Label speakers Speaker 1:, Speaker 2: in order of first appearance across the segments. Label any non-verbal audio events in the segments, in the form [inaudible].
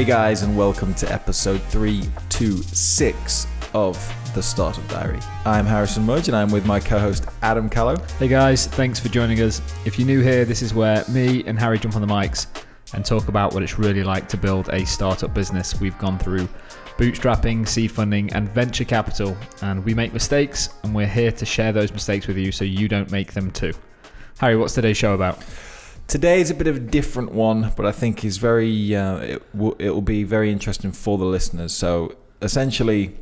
Speaker 1: Hey guys, and welcome to episode 326 of the Startup Diary. I'm Harrison Mudge, and I'm with my co host Adam Callow.
Speaker 2: Hey guys, thanks for joining us. If you're new here, this is where me and Harry jump on the mics and talk about what it's really like to build a startup business. We've gone through bootstrapping, seed funding, and venture capital, and we make mistakes, and we're here to share those mistakes with you so you don't make them too. Harry, what's today's show about?
Speaker 1: Today is a bit of a different one, but I think is very. Uh, it will it will be very interesting for the listeners. So essentially,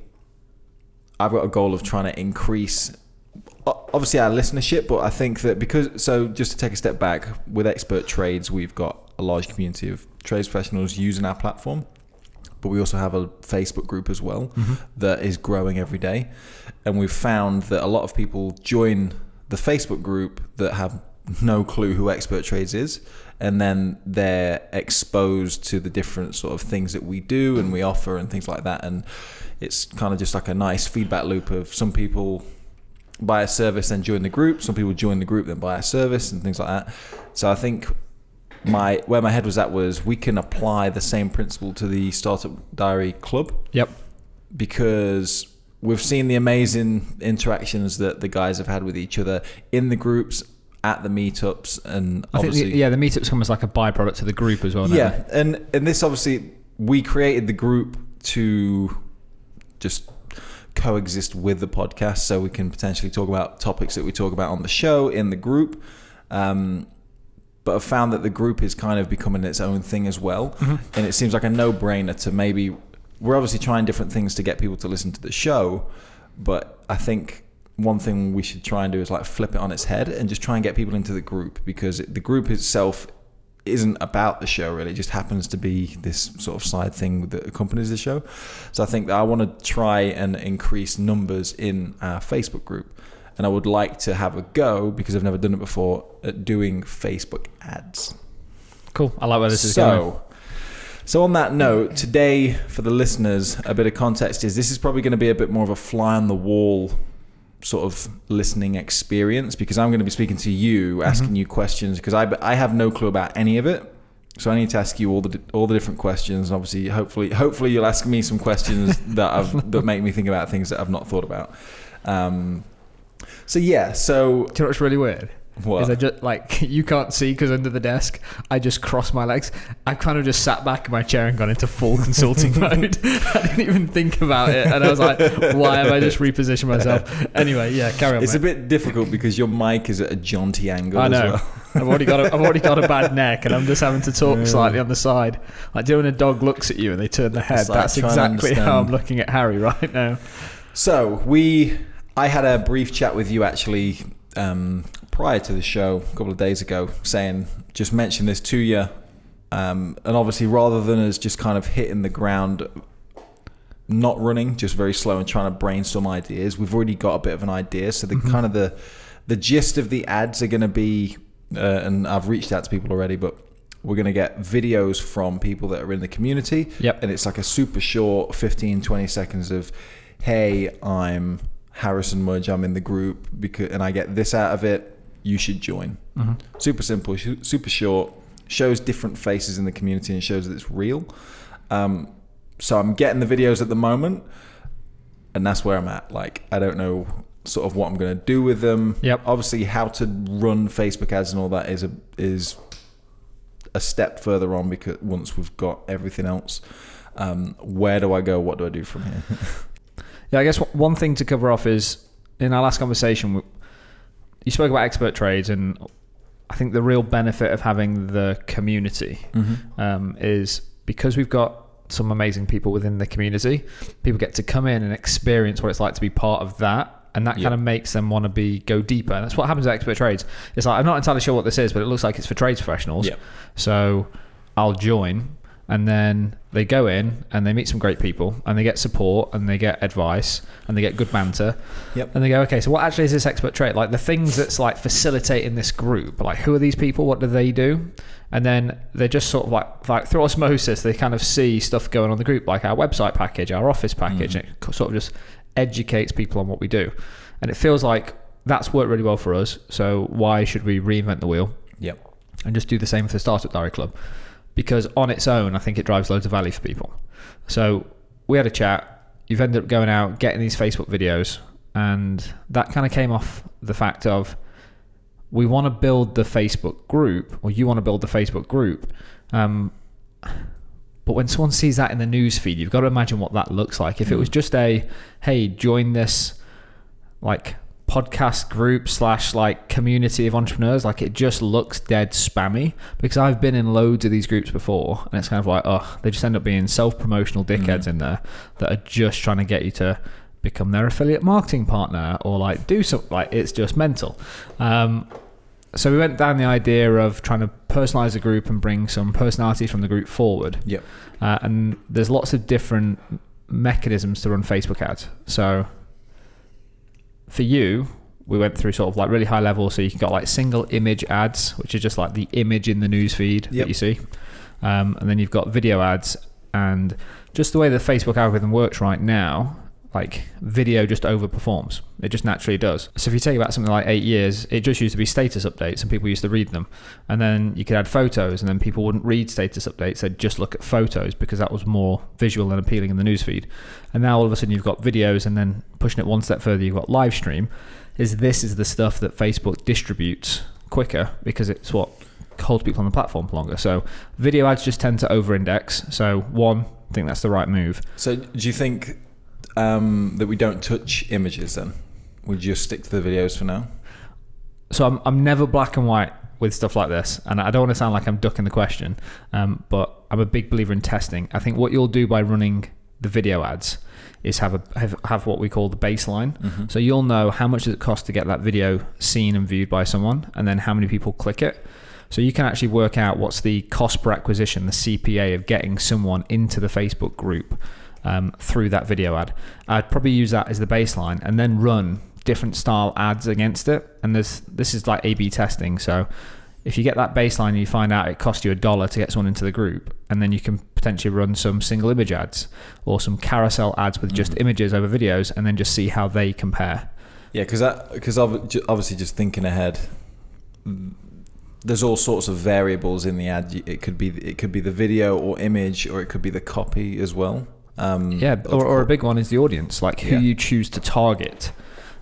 Speaker 1: I've got a goal of trying to increase, obviously our listenership, but I think that because so just to take a step back with expert trades, we've got a large community of trades professionals using our platform, but we also have a Facebook group as well that is growing every day, and we've found that a lot of people join the Facebook group that have no clue who expert trades is and then they're exposed to the different sort of things that we do and we offer and things like that. And it's kind of just like a nice feedback loop of some people buy a service then join the group. Some people join the group then buy a service and things like that. So i think my where my head was at was we can apply the same principle to the startup diary club.
Speaker 2: Yep.
Speaker 1: because we've seen the amazing interactions that the guys have had with each other in the groups at the meetups and
Speaker 2: I think, the, yeah, the meetups come as like a byproduct to the group as well.
Speaker 1: yeah and and this obviously we created the group to just coexist with the podcast so we can potentially talk about topics that we talk about on the show in the group um, but I've found that the group is kind of becoming its own thing as well and it seems like a no-brainer to maybe we're obviously trying different things to get people to listen to the show but I think one thing we should try and do is like flip it on its head and just try and get people into the group because the group itself isn't about the show really it just happens to be this sort of side thing that accompanies the show so i think that i want to try and increase numbers in our facebook group and i would like to have a go because i've never done it before at doing facebook ads
Speaker 2: Cool. I like where this is going.
Speaker 1: so, so on that note, today for the listeners, a bit of context is this is probably going to be a bit more of a fly on the wall sort of listening experience because I'm going to be speaking to you, asking you questions because I I have no clue about any of it. So I need to ask you all the all the different questions. And obviously, hopefully, hopefully you'll ask me some questions [laughs] that I've, that make me think about things that I've not thought about. Um, so yeah, so
Speaker 2: Do you know what's really weird?
Speaker 1: What?
Speaker 2: Is I just like [laughs] you can't see because under the desk I just crossed my legs. I kind of just sat back in my chair and gone into full [laughs] consulting [laughs] mode. I didn't even think about it, and I was like, "Why have I just repositioned myself?" Anyway, yeah, carry on.
Speaker 1: it's a bit difficult because your mic is at a jaunty angle
Speaker 2: I know.
Speaker 1: well.
Speaker 2: I've already got a, I've already got a bad neck, and I'm just having to talk slightly on the side. Like do you know when a dog looks at you and they turn their head.
Speaker 1: Like
Speaker 2: That's exactly how I'm looking at Harry right now.
Speaker 1: So we, I had a brief chat with you actually um, prior to the show a couple of days ago, saying just mention this to you, um, and obviously rather than us just kind of hitting the ground, not running, just very slow and trying to brainstorm ideas, we've already got a bit of an idea. So the kind of the the gist of the ads are going to be, uh, and I've reached out to people already, but. We're going to get videos from people that are in the community.
Speaker 2: Yep.
Speaker 1: And it's like a super short 15, 20 seconds of, hey, I'm Harrison Mudge, I'm in the group because, and I get this out of it. You should join. Super simple, super short. Shows different faces in the community and shows that it's real. Um, so I'm getting the videos at the moment, and that's where I'm at. Like I don't know sort of what I'm going to do with them.
Speaker 2: Yep.
Speaker 1: Obviously, how to run Facebook ads and all that is a is a step further on because once we've got everything else, um, where do I go? What do I do from here? [laughs]
Speaker 2: Yeah, I guess one- one thing to cover off is in our last conversation, we- you spoke about expert trades, and I think the real benefit of having the community um, is because we've got some amazing people within the community. People get to come in and experience what it's like to be part of that. And that
Speaker 1: Yeah.
Speaker 2: kind of makes them want to be go deeper. And that's what happens at expert trades. It's like I'm not entirely sure what this is, but it looks like it's for trades professionals.
Speaker 1: Yeah.
Speaker 2: So I'll join, and then they go in and they meet some great people, and they get support, and they get advice, and they get good banter.
Speaker 1: Yep.
Speaker 2: And they go, okay, so what actually is this expert trait? Like the things that's like facilitating this group. Like who are these people? What do they do? And then they're just sort of like like through osmosis, they kind of see stuff going on in the group, like our website package, our office package, and it sort of just educates people on what we do. And it feels like that's worked really well for us. So why should we reinvent the wheel?
Speaker 1: Yep.
Speaker 2: and just do the same for the Startup Diary Club. Because on its own, I think it drives loads of value for people. So we had a chat. You've ended up going out, getting these Facebook videos, and that kind of came off the fact of we want to build the Facebook group, or you want to build the Facebook group. Um, but when someone sees that in the news feed, you've got to imagine what that looks like. If it was just a, hey, join this like podcast group slash like community of entrepreneurs, like it just looks dead spammy. Because I've been in loads of these groups before, and it's kind of like, oh, they just end up being self promotional dickheads in there that are just trying to get you to become their affiliate marketing partner or like do something. Like it's just mental. Um, so we went down the idea of trying to personalize the group and bring some personalities from the group forward.
Speaker 1: Yep.
Speaker 2: Uh, and there's lots of different mechanisms to run Facebook ads. So for you, we went through sort of like really high level. So you can got like single image ads, which is just like the image in the news feed
Speaker 1: Yep.
Speaker 2: that you see. Um, and then you've got video ads. And just the way the Facebook algorithm works right now, like video just overperforms. It just naturally does. So if you take about something like eight years, it just used to be status updates and people used to read them. And then you could add photos and then people wouldn't read status updates. They'd just look at photos because that was more visual and appealing in the newsfeed. And now all of a sudden you've got videos and then pushing it one step further, you've got live stream. Is this is the stuff that Facebook distributes quicker because it's what holds people on the platform longer. So video ads just tend to over index. So one, I think that's the right move.
Speaker 1: So do you think um, that we don't touch images then? Would you just stick to the videos for now?
Speaker 2: so I'm, I'm never black and white with stuff like this and i don't want to sound like i'm ducking the question um, but i'm a big believer in testing. I think what you'll do by running the video ads is have a have, have what we call the baseline. So you'll know how much does it cost to get that video seen and viewed by someone and then how many people click it. So you can actually work out what's the cost per acquisition the cpa of getting someone into the facebook group um, through that video ad. I'd probably use that as the baseline and then run different style ads against it. And there's this is like a b testing. So if you get that baseline and you find out it cost you a dollar to get someone into the group and then you can potentially run some single image ads or some carousel ads with just images over videos and then just see how they compare.
Speaker 1: Yeah, because because obviously just thinking ahead, there's all sorts of variables in the ad. It could be it could be the video or image, or it could be the copy as well. Um,
Speaker 2: yeah or, or a big one is the audience like who
Speaker 1: Yeah.
Speaker 2: you choose to target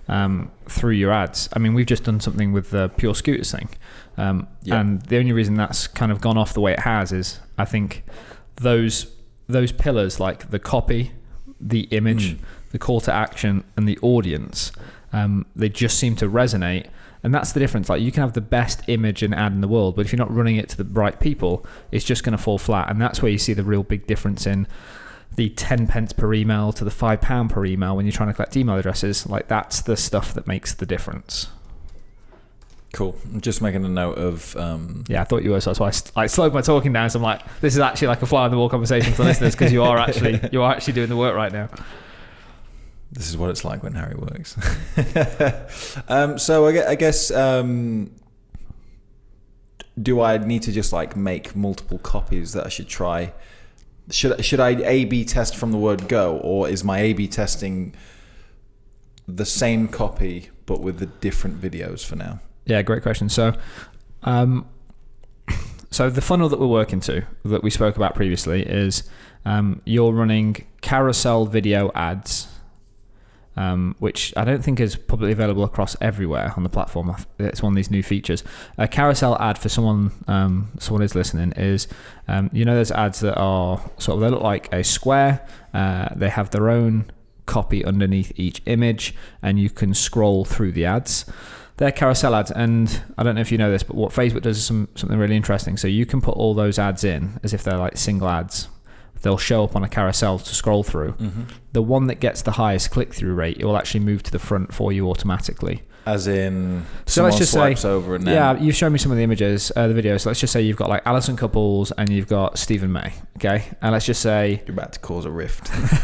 Speaker 2: um, through your ads i mean we've just done something with the pure scooters thing um,
Speaker 1: Yeah.
Speaker 2: and the only reason that's kind of gone off the way it has is i think those those pillars like the copy the image
Speaker 1: Mm.
Speaker 2: the call to action and the audience um, they just seem to resonate and that's the difference like you can have the best image and ad in the world but if you're not running it to the right people it's just going to fall flat and that's where you see the real big difference in the 10 pence per email to the 5 pound per email when you're trying to collect email addresses like that's the stuff that makes the difference
Speaker 1: Cool. I'm just making a note of. Um,
Speaker 2: yeah i thought you were so that's why i st- I slowed my talking down so i'm like this is actually like a fly on the wall conversation for listeners because you are actually [laughs] you are actually doing the work right now
Speaker 1: This is what it's like when Harry works. [laughs] um, so I gue- I guess um, do I need to just like make multiple copies that I should try? Should should I A/B test from the word go, or is my A/B testing the same copy but with the different videos for now?
Speaker 2: Yeah, great question. So, um, so the funnel that we're working to that we spoke about previously is um, you're running carousel video ads, um, which I don't think is publicly available across everywhere on the platform. It's one of these new features. A carousel ad for someone um, someone is listening is um, you know those ads that are sort of they look like a square. Uh, they have their own copy underneath each image, and you can scroll through the ads they're carousel ads and i don't know if you know this but what facebook does is some, something really interesting so you can put all those ads in as if they're like single ads they'll show up on a carousel to scroll through the one that gets the highest click-through rate it will actually move to the front for you automatically
Speaker 1: As in,
Speaker 2: So let's just say-
Speaker 1: then
Speaker 2: yeah you've shown me some of the images uh, the videos so let's just say you've got like alison couples and you've got stephen may okay and let's just say
Speaker 1: you're about to cause a rift. [laughs]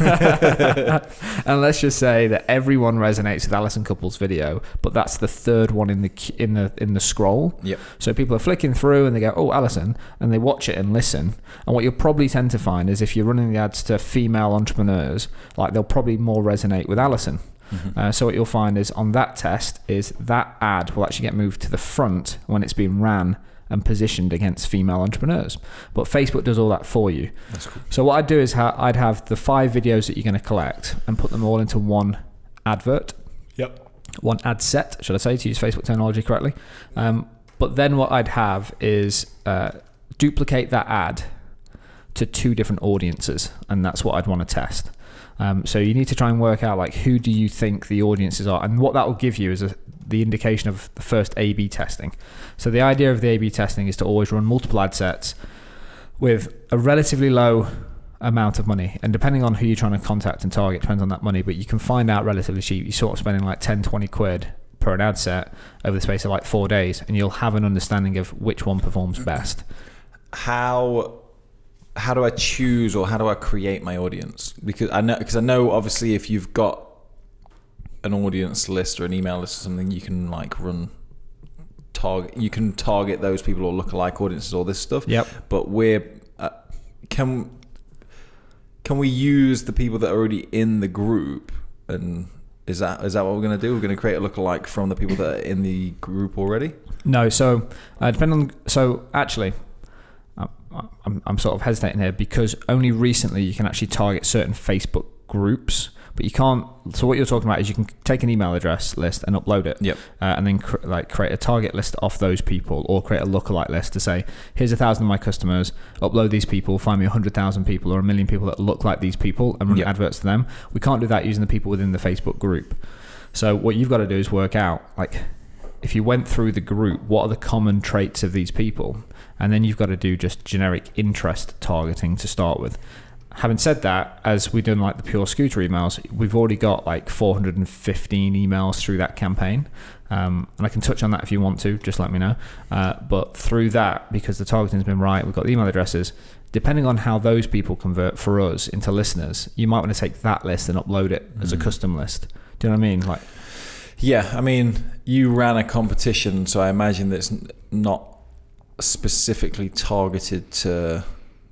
Speaker 2: and let's just say that everyone resonates with Alison Couples' video, but that's the third one in the in the in the scroll.
Speaker 1: Yep.
Speaker 2: So people are flicking through and they go, "Oh, Alison," and they watch it and listen. And what you'll probably tend to find is if you're running the ads to female entrepreneurs, like they'll probably more resonate with Alison.
Speaker 1: Mm-hmm.
Speaker 2: Uh, so what you'll find is on that test is that ad will actually get moved to the front when it's being ran and positioned against female entrepreneurs. But Facebook does all that for you.
Speaker 1: That's cool.
Speaker 2: So what I'd do is ha- I'd have the five videos that you're going to collect and put them all into one advert,
Speaker 1: Yep.
Speaker 2: one ad set, should I say, to use Facebook terminology correctly. Um, but then what I'd have is uh, duplicate that ad to two different audiences, and that's what I'd want to test. Um, so you need to try and work out like who do you think the audiences are, and what that will give you is a, the indication of the first A/B testing. So the idea of the A/B testing is to always run multiple ad sets with a relatively low amount of money and depending on who you're trying to contact and target depends on that money but you can find out relatively cheap you're sort of spending like 10 20 quid per an ad set over the space of like four days and you'll have an understanding of which one performs best
Speaker 1: How how do I choose or how do I create my audience? Because I know because I know obviously if you've got an audience list or an email list or something, you can like run target. You can target those people or lookalike audiences, all this stuff.
Speaker 2: Yep.
Speaker 1: But we're uh, can can we use the people that are already in the group and is that is that what we're going to do? We're going to create a lookalike from the people that are in the group already.
Speaker 2: No, so uh, depending on so actually, I'm, I'm sort of hesitating here because only recently you can actually target certain Facebook groups, but you can't. So what you're talking about is you can take an email address list and upload it,
Speaker 1: Yep.
Speaker 2: uh, and then cr- like create a target list off those people, or create a lookalike list to say, here's a thousand of my customers, upload these people, find me a hundred thousand people or a million people that look like these people, and run
Speaker 1: Yep.
Speaker 2: adverts to them. We can't do that using the people within the Facebook group. So what you've got to do is work out like if you went through the group, what are the common traits of these people? And then you've got to do just generic interest targeting to start with. Having said that, as we've done like the pure scooter emails, we've already got like 415 emails through that campaign. Um, and I can touch on that if you want to, just let me know. Uh, but through that, because the targeting's been right, we've got the email addresses. Depending on how those people convert for us into listeners, you might want to take that list and upload it as a
Speaker 1: Mm.
Speaker 2: custom list. Do you know what I mean? Like,
Speaker 1: Yeah, I mean, you ran a competition, so I imagine that's not specifically targeted to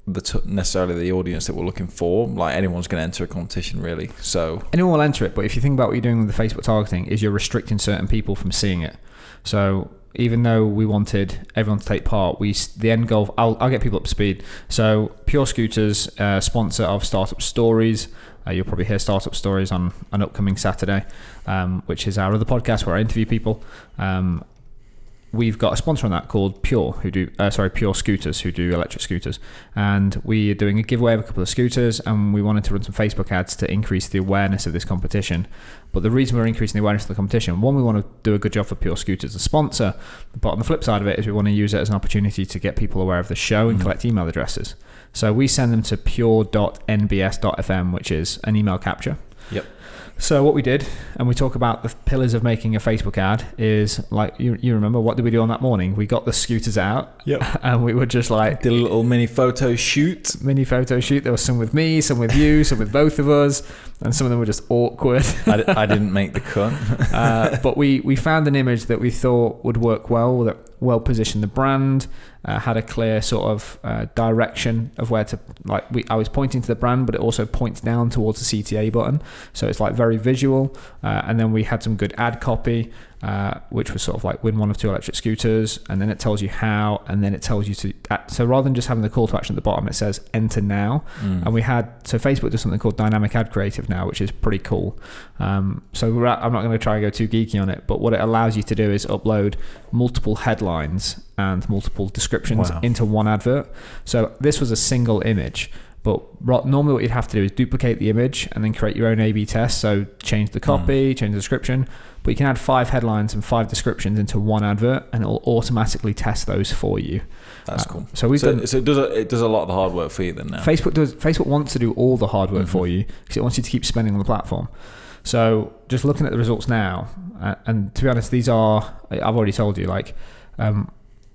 Speaker 1: the t- necessarily the audience that we're looking for. Like anyone's going to enter a competition, really. So
Speaker 2: anyone will enter it, but if you think about what you're doing with the Facebook targeting, is you're restricting certain people from seeing it. So even though we wanted everyone to take part, we the end goal. I'll, I'll get people up to speed. So Pure Scooters, uh, sponsor of Startup Stories. Uh, you'll probably hear Startup Stories on an upcoming Saturday, um, which is our other podcast where I interview people. Um, we've got a sponsor on that called Pure, who do uh, sorry Pure Scooters, who do electric scooters, and we are doing a giveaway of a couple of scooters, and we wanted to run some Facebook ads to increase the awareness of this competition. But the reason we're increasing the awareness of the competition, one, we want to do a good job for Pure Scooters, the sponsor, but on the flip side of it is we want to use it as an opportunity to get people aware of the show and
Speaker 1: Mhm.
Speaker 2: collect email addresses. So we send them to pure.nbs.fm, which is an email capture.
Speaker 1: Yep.
Speaker 2: So what we did, and we talk about the pillars of making a Facebook ad, is like you, you remember what did we do on that morning? We got the scooters out,
Speaker 1: Yep. [laughs]
Speaker 2: and we were just like
Speaker 1: did a little mini photo shoot.
Speaker 2: mini photo shoot. There was some with me, some with you, some with both of us, and some of them were just awkward. [laughs]
Speaker 1: I, d- I didn't make the cut. [laughs]
Speaker 2: uh, but we we found an image that we thought would work well, that well positioned the brand, uh, had a clear sort of uh, direction of where to like. We I was pointing to the brand, but it also points down towards the CTA button, so it's like very visual. Uh, and then we had some good ad copy. Uh, which was sort of like win one of two electric scooters, and then it tells you how, and then it tells you to. uh, So rather than just having the call to action at the bottom, it says enter now,
Speaker 1: Mm.
Speaker 2: and we had so Facebook does something called dynamic ad creative now, which is pretty cool. Um, so we're at, I'm not going to try and go too geeky on it, but what it allows you to do is upload multiple headlines and multiple descriptions
Speaker 1: Wow.
Speaker 2: into one advert. So this was a single image. But normally, what you'd have to do is duplicate the image and then create your own A/B test. So change the copy, change the description. But you can add five headlines and five descriptions into one advert, and it will automatically test those for you.
Speaker 1: That's
Speaker 2: Uh,
Speaker 1: cool.
Speaker 2: So we've
Speaker 1: so,
Speaker 2: done
Speaker 1: so it does a, it does a lot of the hard work for you then now.
Speaker 2: Facebook does. Facebook wants to do all the hard work
Speaker 1: Mhm.
Speaker 2: for you because it wants you to keep spending on the platform. So just looking at the results now, uh, and to be honest, these are I've already told you like um,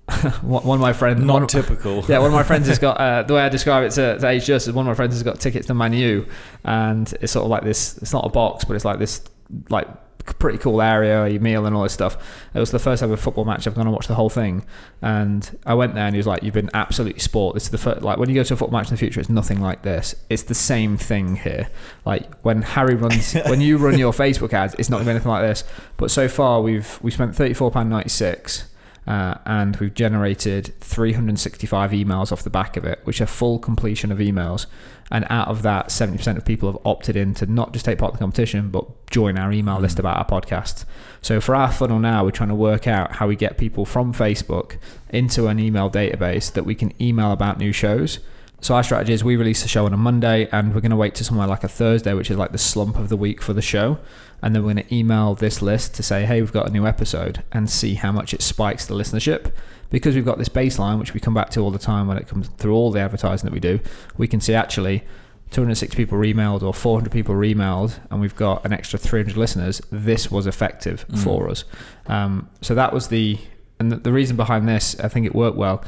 Speaker 2: [laughs] one one of my friends.
Speaker 1: not
Speaker 2: one,
Speaker 1: typical. [laughs]
Speaker 2: yeah, one of my friends has got [laughs] uh, the way I describe it to, to Age Justice. One of my friends has got tickets to Man U, and it's sort of like this. It's not a box, but it's like this like pretty cool area, your meal and all this stuff. It was the first ever football match I've gone and watched the whole thing, and I went there and he was like, "You've been absolutely sport. This is the first, like when you go to a football match in the future, it's nothing like this. It's the same thing here. Like when Harry runs, [laughs] when you run your Facebook ads, it's not going to be anything like this. But so far, we've we spent thirty four pound ninety six. Uh, and we've generated 365 emails off the back of it, which are full completion of emails. And out of that, 70% of people have opted in to not just take part in the competition, but join our email list hmm. about our podcast. So for our funnel now, we're trying to work out how we get people from Facebook into an email database that we can email about new shows. So our strategy is we release the show on a Monday and we're going to wait to somewhere like a Thursday, which is like the slump of the week for the show. And then we're going to email this list to say, hey, we've got a new episode and see how much it spikes the listenership. Because we've got this baseline, which we come back to all the time when it comes through all the advertising that we do, we can see actually 206 people emailed or 400 people emailed and we've got an extra 300 listeners. This was effective
Speaker 1: Mm.
Speaker 2: for us. Um, so that was the, and the, the reason behind this, I think it worked well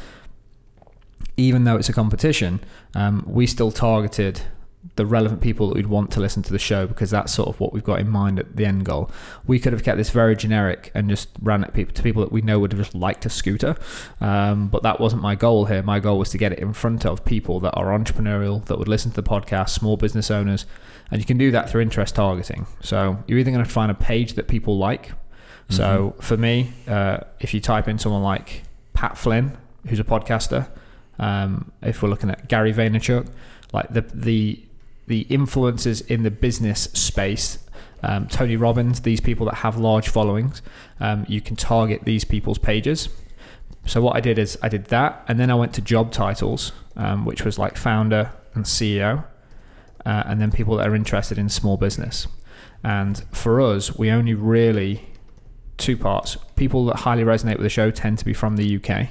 Speaker 2: even though it's a competition, um, we still targeted the relevant people that we'd want to listen to the show because that's sort of what we've got in mind at the end goal. We could have kept this very generic and just ran at people to people that we know would have just liked a scooter, um, but that wasn't my goal here. My goal was to get it in front of people that are entrepreneurial, that would listen to the podcast, small business owners, and you can do that through interest targeting. So you're either going to find a page that people like. So for me, uh, if you type in someone like Pat Flynn, who's a podcaster, um, if we're looking at Gary Vaynerchuk, like the the the influencers in the business space, um, Tony Robbins, these people that have large followings, um, you can target these people's pages. So what I did is I did that, and then I went to job titles, um, which was like founder and CEO, uh, and then people that are interested in small business. And for us, we only really two parts. People that highly resonate with the show tend to be from the UK.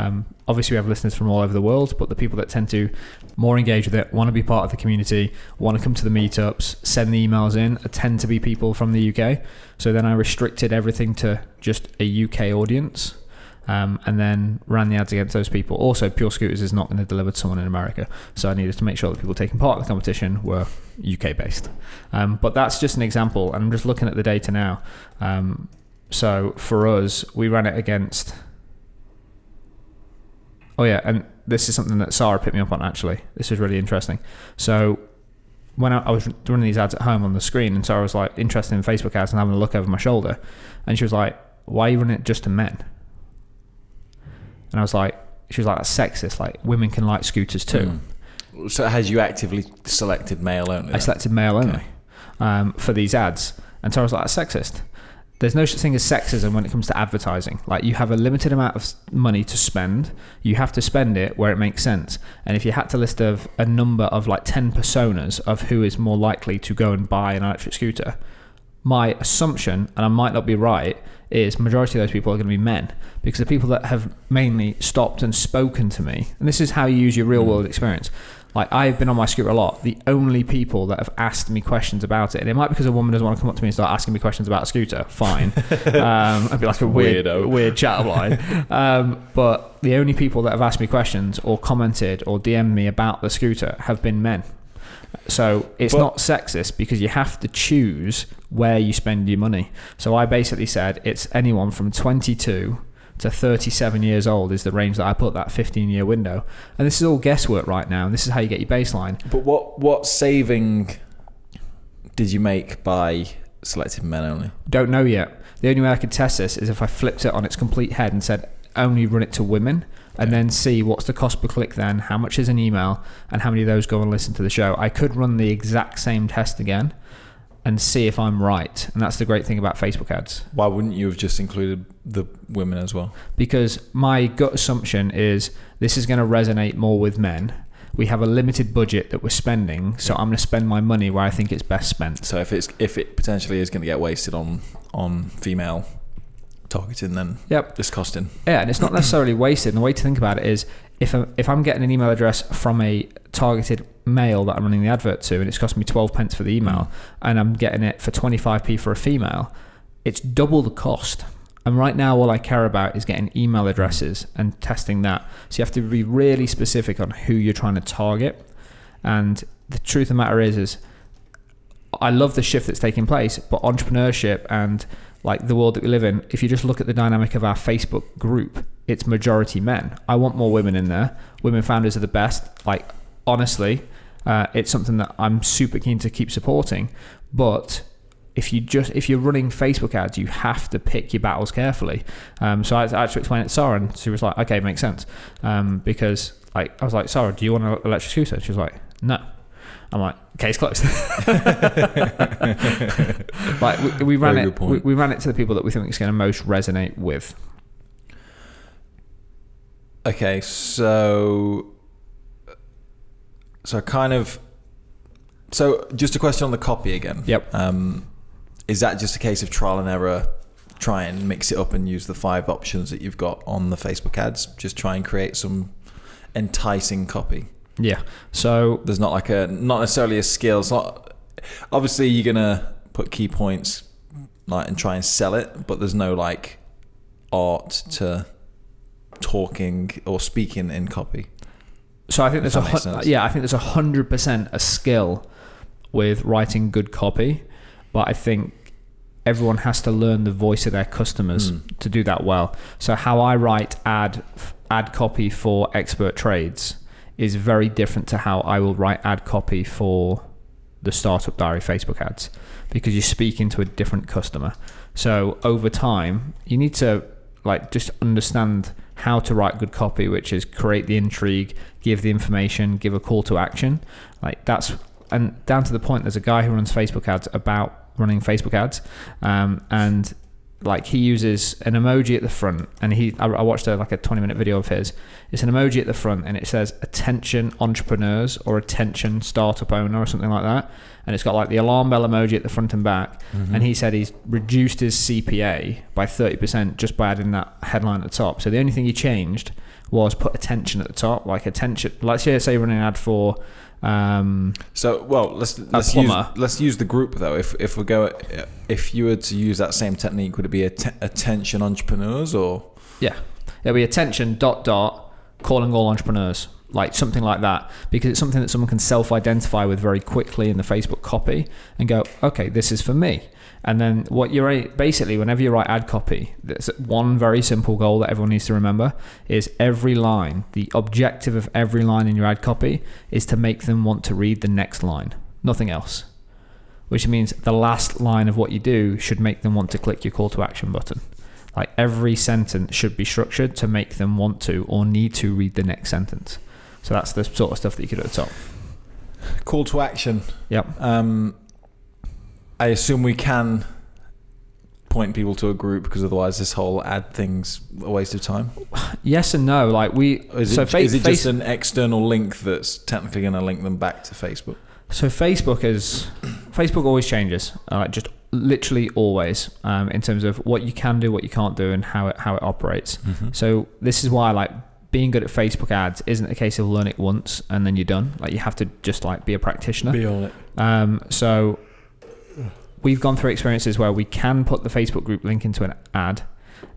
Speaker 2: Um, obviously, we have listeners from all over the world, but the people that tend to more engage with it, want to be part of the community, want to come to the meetups, send the emails in, tend to be people from the UK. So then I restricted everything to just a UK audience. Um, and then ran the ads against those people. Also, Pure Scooters is not going to deliver to someone in America, so I needed to make sure that people taking part in the competition were UK based. Um, but that's just an example, and I'm just looking at the data now. Um, so for us, we ran it against. Oh yeah, and this is something that Sarah picked me up on actually. This is really interesting. So when I, I was running these ads at home on the screen, and Sarah was like interested in Facebook ads and having a look over my shoulder, and she was like, "Why are you running it just to men?" And I was like, "She was like, that's sexist. Like women can like scooters too."
Speaker 1: Mm. So has you actively selected male only?
Speaker 2: I
Speaker 1: then?
Speaker 2: selected male only um, for these ads. And Sarah was like, that's sexist. There's no such thing as sexism when it comes to advertising. Like you have a limited amount of money to spend. You have to spend it where it makes sense. And if you had to list of a number of like 10 personas of who is more likely to go and buy an electric scooter, my assumption, and I might not be right, is majority of those people are going to be men because the people that have mainly stopped and spoken to me, and this is how you use your real hmm. world experience. Like I've been on my scooter a lot. The only people that have asked me questions about it, and it might be because a woman doesn't want to come up to me and start asking me questions about a scooter. Fine, [laughs] um, I'd be like a weird,
Speaker 1: Weirdo.
Speaker 2: weird chat line. um, but the only people that have asked me questions or commented or DM'd me about the scooter have been men. So it's
Speaker 1: But-
Speaker 2: not sexist because you have to choose where you spend your money. So I basically said it's anyone from 22 to 37 years old is the range that I put that 15 year window. And this is all guesswork right now. And this is how you get your baseline.
Speaker 1: But what what saving did you make by selecting men only?
Speaker 2: Don't know yet. The only way I could test this is if I flipped it on its complete head and said only run it to women and then see what's the cost per click then, how much is an email, and how many of those go and listen to the show. I could run the exact same test again and see if I'm right. And that's the great thing about Facebook ads.
Speaker 1: Why wouldn't you have just included the women as well?
Speaker 2: because my gut assumption is this is going to resonate more with men. We have a limited budget that we're spending, so I'm going to spend my money where I think it's best spent.
Speaker 1: So if it's if it potentially is going to get wasted on on female targeting, then
Speaker 2: Yep.
Speaker 1: it's costing.
Speaker 2: Yeah, and it's not necessarily wasted. And the way to think about it is if I, if I'm getting an email address from a targeted male that I'm running the advert to, and it's costing me 12 pence for the hmm. email, and I'm getting it for 25p for a female, it's double the cost. And right now, all I care about is getting email hmm. addresses and testing that. So you have to be really specific on who you're trying to target. And the truth of the matter is, is I love the shift that's taking place, but entrepreneurship and like the world that we live in, if you just look at the dynamic of our Facebook group, it's majority men. I want more women in there. Women founders are the best. Like honestly, uh, it's something that I'm super keen to keep supporting. But if you just if you're running Facebook ads, you have to pick your battles carefully. Um, so I, I had to explain it to Sarah, and she was like, "Okay, makes sense," um, because like I was like, "Sarah, do you want an electric scooter?" She was like, "No." I'm like, case closed. [laughs] like we, we ran it, we, we ran it to the people that we think is going to most resonate with.
Speaker 1: Okay, so so kind of so just a question on the copy again.
Speaker 2: Yep.
Speaker 1: Um, is that just a case of trial and error? Try and mix it up and use the five options that you've got on the Facebook ads. Just try and create some enticing copy.
Speaker 2: Yeah. So
Speaker 1: There's not like a not necessarily a skill. It's not obviously you're gonna put key points like and try and sell it, but there's no like art to talking or speaking in copy.
Speaker 2: So I think there's a yeah, I think there's a hundred percent a skill with writing good copy, but I think everyone has to learn the voice of their customers
Speaker 1: Mm.
Speaker 2: to do that well. So how I write ad ad copy for expert trades is very different to how I will write ad copy for the startup diary Facebook ads because you're speaking to a different customer. So over time, you need to like just understand how to write good copy, which is create the intrigue, give the information, give a call to action. Like that's and down to the point. There's a guy who runs Facebook ads about running Facebook ads, um, and like he uses an emoji at the front, and he I, I watched a, like a 20 minute video of his. It's an emoji at the front, and it says "Attention entrepreneurs" or "Attention startup owner" or something like that, and it's got like the alarm bell emoji at the front and back. Mm-hmm. And he said he's reduced his CPA by 30% just by adding that headline at the top. So the only thing he changed was put attention at the top, like attention. Let's say say running an ad for. Um,
Speaker 1: So well, let's let's use let's use the group though. If if we go if you were to use that same technique, would it be atten- attention entrepreneurs or
Speaker 2: Yeah. It'll be attention dot dot calling all entrepreneurs. Like something like that. Because it's something that someone can self identify with very quickly in the Facebook copy and go, okay, this is for me. And then what you're basically whenever you write ad copy, there's one very simple goal that everyone needs to remember is every line, the objective of every line in your ad copy is to make them want to read the next line. Nothing else. Which means the last line of what you do should make them want to click your call to action button. Like every sentence should be structured to make them want to or need to read the next sentence. So that's the sort of stuff that you could do at the top.
Speaker 1: call to action?
Speaker 2: Yep.
Speaker 1: Um, I assume we can point people to a group because otherwise this whole ad thing's a waste of time.
Speaker 2: Yes and no. Like we
Speaker 1: Is
Speaker 2: so
Speaker 1: it,
Speaker 2: fa-
Speaker 1: is it just an external link that's technically going to link them back to Facebook?
Speaker 2: So Facebook is [clears throat] Facebook always changes, uh, just literally always, um, in terms of what you can do, what you can't do, and how it how it operates. So this is why like being good at Facebook ads isn't a case of learn it once and then you're done. Like you have to just like be a practitioner.
Speaker 1: Be on it.
Speaker 2: Um, so we've gone through experiences where we can put the Facebook group link into an ad,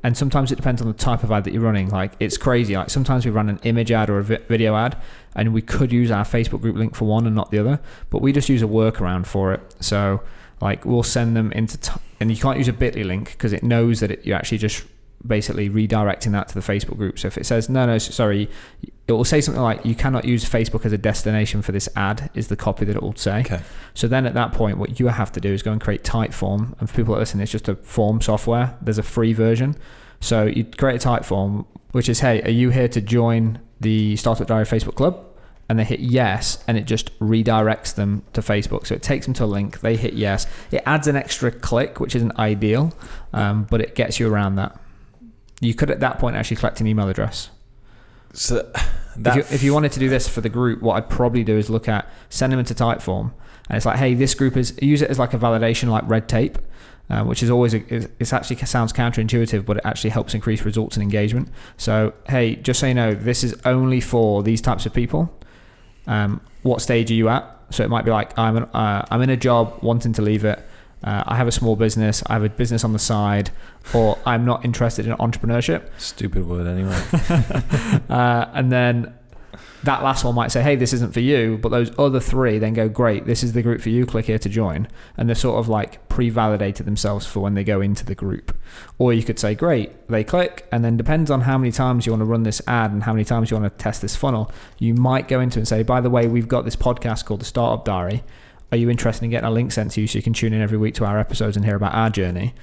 Speaker 2: and sometimes it depends on the type of ad that you're running. Like it's crazy. Like sometimes we run an image ad or a vi- video ad, and we could use our Facebook group link for one and not the other, but we just use a workaround for it. So like we'll send them into, t- and you can't use a Bitly link because it knows that it, you're actually just basically redirecting that to the Facebook group. So if it says no, no, sorry, it will say something like you cannot use Facebook as a destination for this ad is the copy that it will say.
Speaker 1: Okay.
Speaker 2: So then at that point, what you have to do is go and create Typeform. And for people that listen, it's just a form software. There's a free version. So you create a Typeform, which is, hey, are you here to join the Startup Diary Facebook Club? And they hit yes, and it just redirects them to Facebook. So it takes them to a link. They hit yes. It adds an extra click, which isn't ideal, um, but it gets you around that. You could at that point actually collect an email address.
Speaker 1: So [sighs]
Speaker 2: If you, if you wanted to do this for the group, what I'd probably do is look at send them into Typeform, and it's like, hey, this group is use it as like a validation, like red tape, uh, which is always a, is- it's actually sounds counterintuitive, but it actually helps increase results and engagement. So hey, just so you know, this is only for these types of people. Um, what stage are you at? So it might be like I'm an, uh, I'm in a job, wanting to leave it. Uh, I have a small business. I have a business on the side, or I'm not interested in entrepreneurship.
Speaker 1: stupid word anyway. [laughs]
Speaker 2: uh, and then that last one might say, "Hey, this isn't for you," but those other three then go, "Great, this is the group for you. Click here to join," and they're sort of like pre-validated themselves for when they go into the group. Or you could say, "Great," they click, and then depends on how many times you want to run this ad and how many times you want to test this funnel, you might go into and say, "By the way, we've got this podcast called the Startup Diary. Are you interested in getting a link sent to you so you can tune in every week to our episodes and hear about our journey?"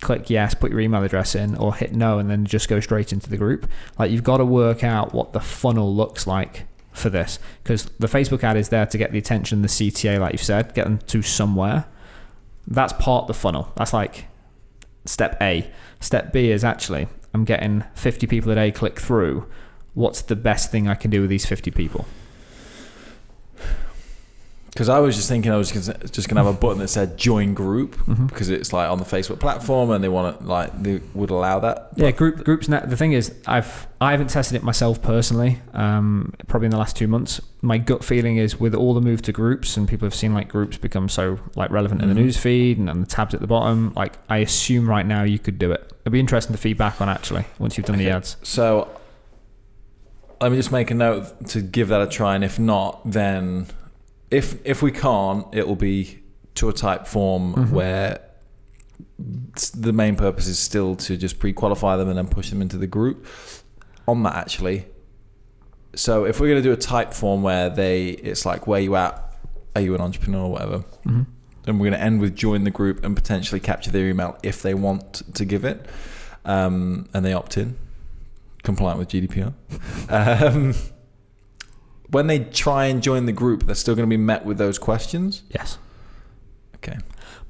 Speaker 2: click yes, put your email address in, or hit no, and then just go straight into the group. Like you've got to work out what the funnel looks like for this because the Facebook ad is there to get the attention, the CTA, like you've said, get them to somewhere. That's part of the funnel. That's like step A. Step B is actually I'm getting 50 people a day click through. What's the best thing I can do with these 50 people?
Speaker 1: Because I was just thinking I was just going to have a button that said join group
Speaker 2: Mhm.
Speaker 1: because it's like on the Facebook platform and they want to like they would allow that.
Speaker 2: Yeah, group groups. Net, the thing is, I've I haven't tested it myself personally. Um, probably in the last two months. My gut feeling is with all the move to groups and people have seen like groups become so like relevant in the
Speaker 1: Mhm.
Speaker 2: news feed and, and the tabs at the bottom. Like I assume right now you could do it. It'd be interesting to feedback on actually once you've done the ads.
Speaker 1: So let me just make a note to give that a try, and if not, then if if we can't, it will be to a Typeform
Speaker 2: Mhm.
Speaker 1: where the main purpose is still to just pre-qualify them and then push them into the group. On that, actually, so if we're going to do a Typeform where they, it's like where you at, are you an entrepreneur? Or whatever,
Speaker 2: hmm
Speaker 1: and we're going to end with join the group and potentially capture their email if they want to give it um, and they opt in compliant with gdpr [laughs] um, when they try and join the group they're still going to be met with those questions
Speaker 2: Yes.
Speaker 1: okay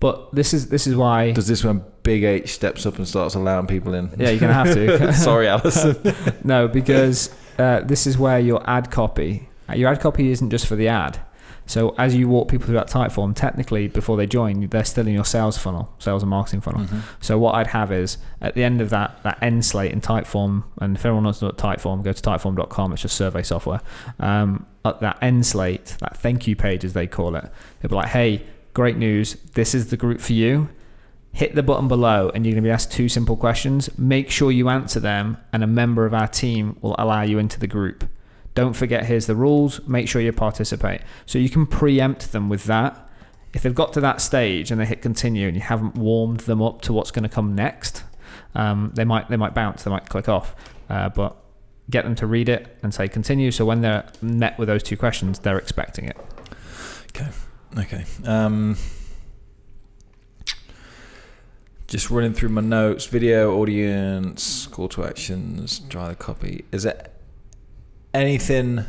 Speaker 2: But this is this is why.
Speaker 1: does this when big h steps up and starts allowing people in
Speaker 2: yeah, you're gonna have to. [laughs] [laughs]
Speaker 1: sorry alison
Speaker 2: No, because uh, this is where your ad copy, your ad copy isn't just for the ad. So as you walk people through that Typeform, technically before they join, they're still in your sales funnel, sales and marketing funnel.
Speaker 1: Mhm.
Speaker 2: So what I'd have is at the end of that that end slate in Typeform, and if everyone wants to know Typeform, go to typeform.com. It's just survey software. Um, at that end slate, that thank you page as they call it, they'll be like, "Hey, great news! This is the group for you. Hit the button below, and you're going to be asked two simple questions. Make sure you answer them, and a member of our team will allow you into the group." Don't forget, here's the rules. Make sure you participate. So you can preempt them with that if they've got to that stage and they hit continue and you haven't warmed them up to what's going to come next, um, they might they might bounce, they might click off. Uh, but get them to read it and say continue. So when they're met with those two questions, they're expecting it.
Speaker 1: okay um, just running through my notes video audience call to actions dry the copy is there anything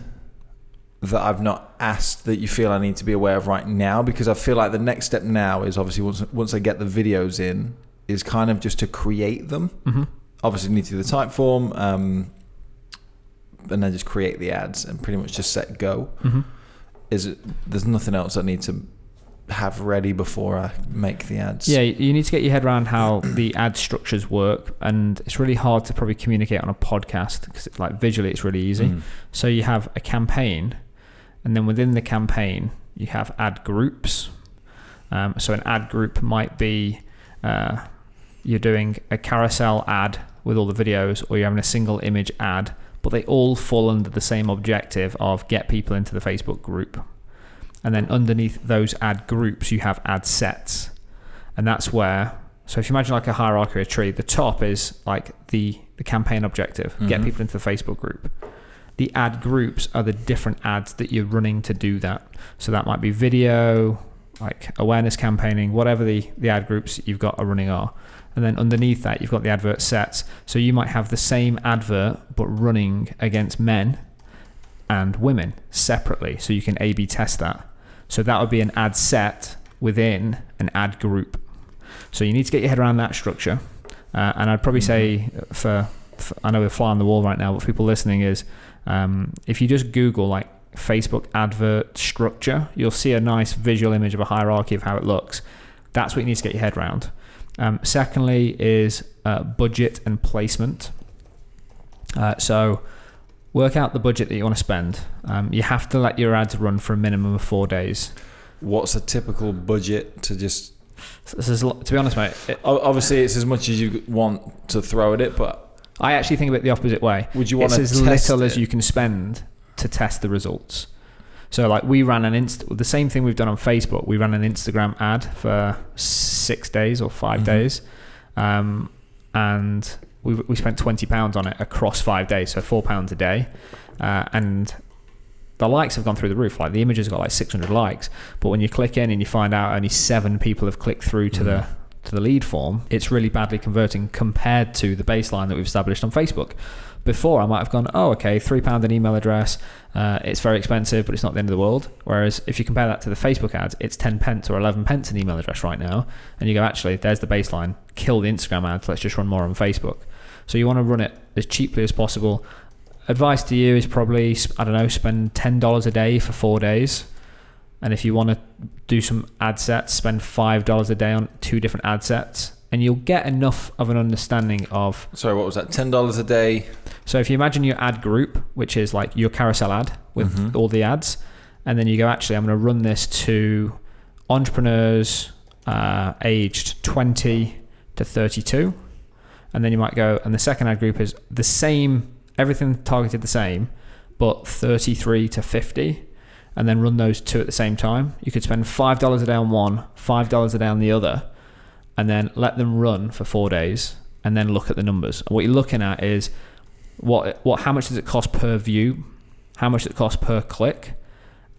Speaker 1: that I've not asked that you feel I need to be aware of right now? Because I feel like the next step now is obviously once once I get the videos in, is kind of just to create them.
Speaker 2: Mm-hmm.
Speaker 1: Obviously, need to do the Typeform, um, and then just create the ads and pretty much just set go.
Speaker 2: Mm-hmm.
Speaker 1: Is it? There's nothing else I need to have ready before I make the ads.
Speaker 2: Yeah, you need to get your head around how [coughs] the ad structures work, and it's really hard to probably communicate on a podcast because it's like visually it's really easy.
Speaker 1: Mm.
Speaker 2: So you have a campaign, and then within the campaign, you have ad groups. Um, so an ad group might be uh, you're doing a carousel ad with all the videos, or you're having a single image ad, but they all fall under the same objective of get people into the Facebook group. And then underneath those ad groups, you have ad sets. And that's where, so if you imagine like a hierarchy, a tree, the top is like the, the campaign objective, get
Speaker 1: Mhm.
Speaker 2: people into the Facebook group the ad groups are the different ads that you're running to do that. So that might be video, like awareness campaigning, whatever the, the ad groups you've got are running are. And then underneath that, you've got the advert sets. So you might have the same advert, but running against men and women separately. So you can A B test that. So that would be an ad set within an ad group. So you need to get your head around that structure. Uh, and I'd probably say for, for, I know we're fly on the wall right now, but for people listening is um, if you just Google like Facebook advert structure, you'll see a nice visual image of a hierarchy of how it looks. That's what you need to get your head around. Um, secondly, is uh, budget and placement. Uh, so, work out the budget that you want to spend. Um, you have to let your ads run for a minimum of four days.
Speaker 1: What's a typical budget to just?
Speaker 2: This is, to be honest, mate. It,
Speaker 1: Obviously, it's as much as you want to throw at it, but
Speaker 2: I actually think of it the opposite way.
Speaker 1: would you want
Speaker 2: It's as little
Speaker 1: it?
Speaker 2: as you can spend to test the results. So like we ran an inst the same thing we've done on Facebook. We ran an Instagram ad for six days or 5
Speaker 1: Mhm.
Speaker 2: days, um, and we we spent twenty pounds on it across five days, so four pounds a day, uh, and the likes have gone through the roof. Like the images have got like six hundred likes, but when you click in and you find out only seven people have clicked through to the
Speaker 1: Mhm.
Speaker 2: to the lead form, it's really badly converting compared to the baseline that we've established on Facebook. Before I might have gone, oh, okay, three pound an email address. Uh, it's very expensive, but it's not the end of the world. Whereas if you compare that to the Facebook ads, it's ten pence or eleven pence an email address right now, and you go, actually, there's the baseline. Kill the Instagram ads. Let's just run more on Facebook. So you want to run it as cheaply as possible. Advice to you is probably I don't know, spend ten dollars a day for four days, and if you want to do some ad sets, spend five dollars a day on two different ad sets, and you'll get enough of an understanding of
Speaker 1: Sorry, what was that? Ten dollars a day.
Speaker 2: so if you imagine your ad group, which is like your carousel ad with
Speaker 1: Mhm.
Speaker 2: all the ads, and then you go, actually, I'm going to run this to entrepreneurs uh, aged 20 to 32. And then you might go, and the second ad group is the same, everything targeted the same, but 33 to 50. And then run those two at the same time. You could spend $5 a day on one, $5 a day on the other, and then let them run for four days and then look at the numbers. And what you're looking at is what what how much does it cost per view how much does it cost per click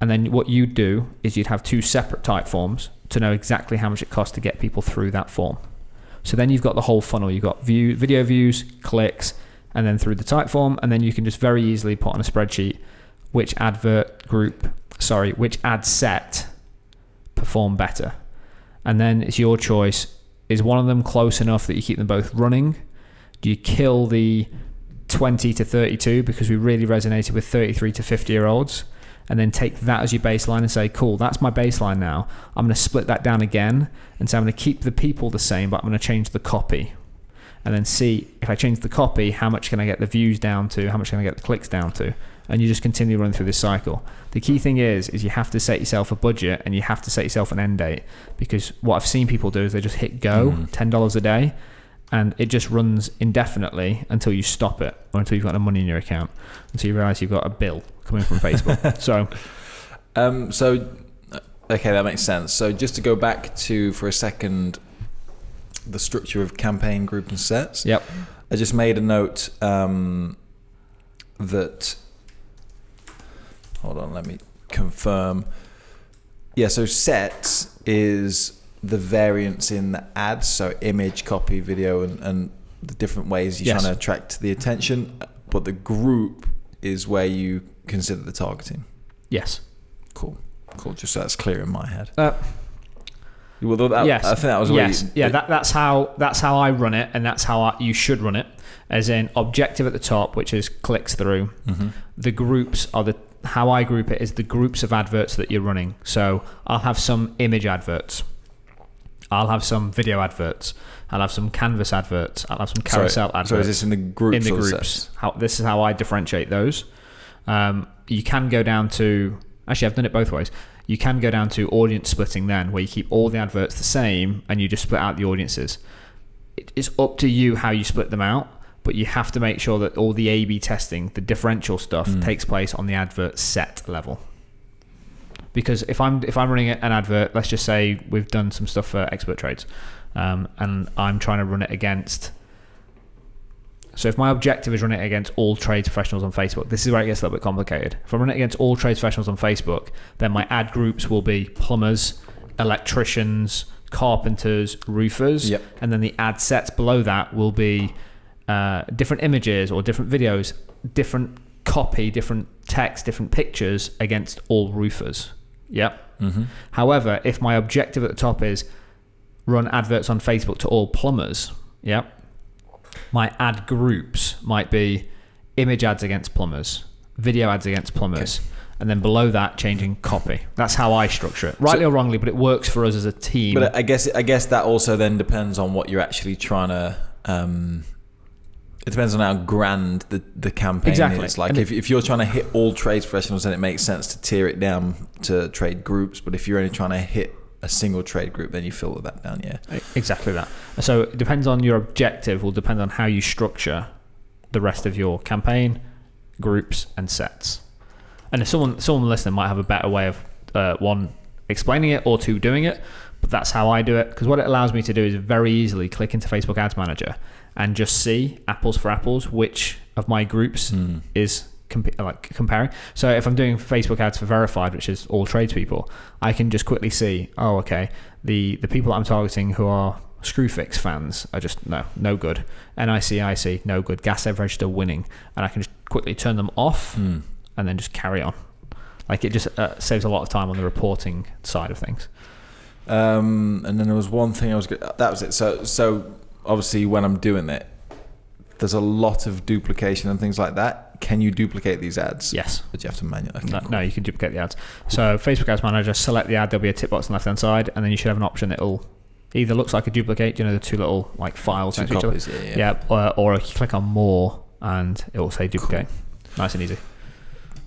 Speaker 2: and then what you'd do is you'd have two separate Typeforms to know exactly how much it costs to get people through that form so then you've got the whole funnel. You've got view video views clicks and then through the Typeform and then you can just very easily put on a spreadsheet which advert group sorry which ad set perform better. And then it's your choice. Is one of them close enough that you keep them both running? Do you kill the 20 to 32 because we really resonated with 33 to 50 year olds and then take that as your baseline and say cool that's my baseline now. I'm going to split that down again and say i'm going to keep the people the same but i'm going to change the copy. And then see if i change the copy how much can i get the views down to how much can i get the clicks down to? And you just continue running through this cycle. The key thing is is you have to set yourself a budget and you have to set yourself an end date because what i've seen people do is they just hit go
Speaker 1: Mhm.
Speaker 2: $10 a day and it just runs indefinitely until you stop it or until you've got no money in your account until you realize you've got a bill coming from Facebook. [laughs] so
Speaker 1: Um, so, okay, that makes sense. So, just to go back to for a second, the structure of campaign group and sets.
Speaker 2: Yep.
Speaker 1: I just made a note um, that. Hold on, let me confirm. Yeah, so sets is the variance in the ads, so image, copy, video, and, and the different ways you're
Speaker 2: Yes.
Speaker 1: trying to attract the attention. But the group is where you consider the targeting.
Speaker 2: yes.
Speaker 1: Cool, cool. Just so that's clear in my head.
Speaker 2: Uh,
Speaker 1: Well, that,
Speaker 2: yes.
Speaker 1: I think that was
Speaker 2: yes.
Speaker 1: really,
Speaker 2: yeah. That, that's how that's how I run it, and that's how I, you should run it. As in objective at the top, which is clicks through.
Speaker 1: Mhm.
Speaker 2: The groups are the how I group it is the groups of adverts that you're running. So I'll have some image adverts. I'll have some video adverts. I'll have some canvas adverts. I'll have some carousel adverts.
Speaker 1: So is this in the groups?
Speaker 2: in the groups. How this is how I differentiate those. Um, you can go down to actually I've done it both ways. You can go down to audience splitting then, where you keep all the adverts the same and you just split out the audiences. It's up to you how you split them out, but you have to make sure that all the A/B testing, the differential stuff,
Speaker 1: Mm.
Speaker 2: takes place on the advert set level. Because if I'm if I'm running an advert, let's just say we've done some stuff for expert trades, um, and I'm trying to run it against so if my objective is running it against all trades professionals on Facebook, this is where it gets a little bit complicated. If I'm running it against all trades professionals on Facebook, then my ad groups will be plumbers, electricians, carpenters, roofers,
Speaker 1: Yep.
Speaker 2: and then the ad sets below that will be uh, different images or different videos, different copy, different text, different pictures against all roofers. Yep.
Speaker 1: Mhm.
Speaker 2: However, if my objective at the top is run adverts on Facebook to all plumbers, yep, my ad groups might be image ads against plumbers, video ads against plumbers, and then below that changing copy. That's how I structure it, rightly or wrongly, but it works for us as a team.
Speaker 1: But I guess I guess that also then depends on what you're actually trying to. Um, it depends on how grand the, the campaign
Speaker 2: Exactly.
Speaker 1: is. Like
Speaker 2: And
Speaker 1: if, if you're trying to hit all trades professionals, then it makes sense to tier it down to trade groups. But if you're only trying to hit a single trade group, then you filter that down. Yeah.
Speaker 2: Exactly that. So it depends on your objective, will depend on how you structure the rest of your campaign, groups, and sets. And if someone someone listening might have a better way of uh, one explaining it or two doing it, but that's how I do it. Because what it allows me to do is very easily click into Facebook Ads Manager and just see apples for apples which of my groups
Speaker 1: Mm.
Speaker 2: is comp- like comparing. So if I'm doing Facebook ads for verified, which is all tradespeople, I can just quickly see, oh, okay, the the people I'm targeting who are Screwfix fans are just no, no good. NICEIC, no good. Gas Safe Register winning, and I can just quickly turn them off
Speaker 1: Mm.
Speaker 2: and then just carry on. Like it just uh, saves a lot of time on the reporting side of things.
Speaker 1: Um, and then there was one thing I was. Go- that was it. So so obviously when I'm doing it, there's a lot of duplication and things like that. Can you duplicate these ads?
Speaker 2: Yes.
Speaker 1: But you have to manually. Okay,
Speaker 2: No,
Speaker 1: cool.
Speaker 2: no, you can duplicate the ads. So Facebook Ads Manager, select the ad. There'll be a tick box on the left hand side, and then you should have an option that'll either looks like a duplicate. You know the two little like files
Speaker 1: Two
Speaker 2: next to each other.
Speaker 1: Yeah, yeah.
Speaker 2: Yeah, or, or you click on more, and it will say duplicate. Nice and easy.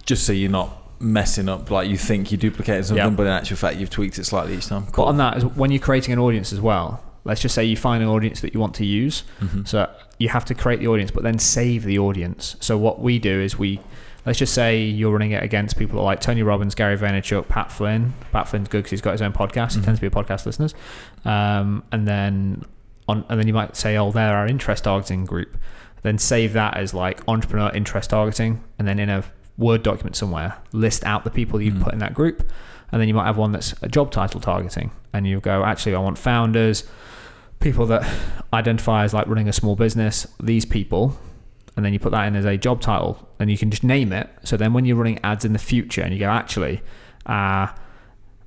Speaker 1: Just so you're not messing up like you think you duplicated something,
Speaker 2: Yeah.
Speaker 1: but in actual fact you've tweaked it slightly each time.
Speaker 2: But on that, is when you're creating an audience as well. Let's just say you find an audience that you want to use.
Speaker 1: Mhm.
Speaker 2: So you have to create the audience, but then save the audience. So what we do is we, let's just say you're running it against people like Tony Robbins, Gary Vaynerchuk, Pat Flynn. Pat Flynn's good because he's got his own podcast. He
Speaker 1: Mhm.
Speaker 2: tends to be a podcast listeners. Um, and then on, and then you might say, oh, they're our interest targeting group. Then save that as like entrepreneur interest targeting, and then in a Word document somewhere, list out the people you've
Speaker 1: Mm.
Speaker 2: put in that group. And then you might have one that's a job title targeting, and you go, actually, I want founders, people that identify as like running a small business, these people, and then you put that in as a job title, and you can just name it. So then when you're running ads in the future, and you go, actually, uh,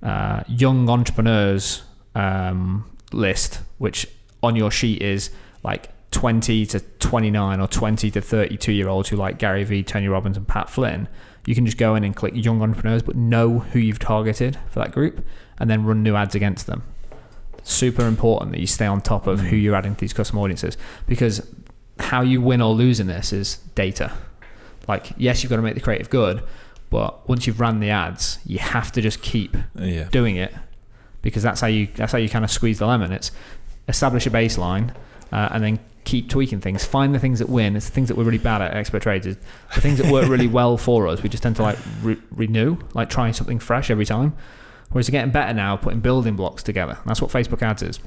Speaker 2: uh, young entrepreneurs um, list, which on your sheet is like 20 to 29 or 20 to 32 year olds who like Gary Vee, Tony Robbins, and Pat Flynn. You can just go in and click young entrepreneurs, but know who you've targeted for that group, and then run new ads against them. Super important that you stay on top of who you're adding to these custom audiences because how you win or lose in this is data. Like, yes, you've got to make the creative good, but once you've ran the ads, you have to just keep
Speaker 1: Yeah.
Speaker 2: doing it because that's how you that's how you kind of squeeze the lemon. It's establish a baseline uh, and then keep tweaking things. Find the things that win. It's the things that we're really bad at, expert trades. The things that work really [laughs] well for us. We just tend to like re- renew, like trying something fresh every time. Whereas we're getting better now, putting building blocks together. That's what Facebook ads is.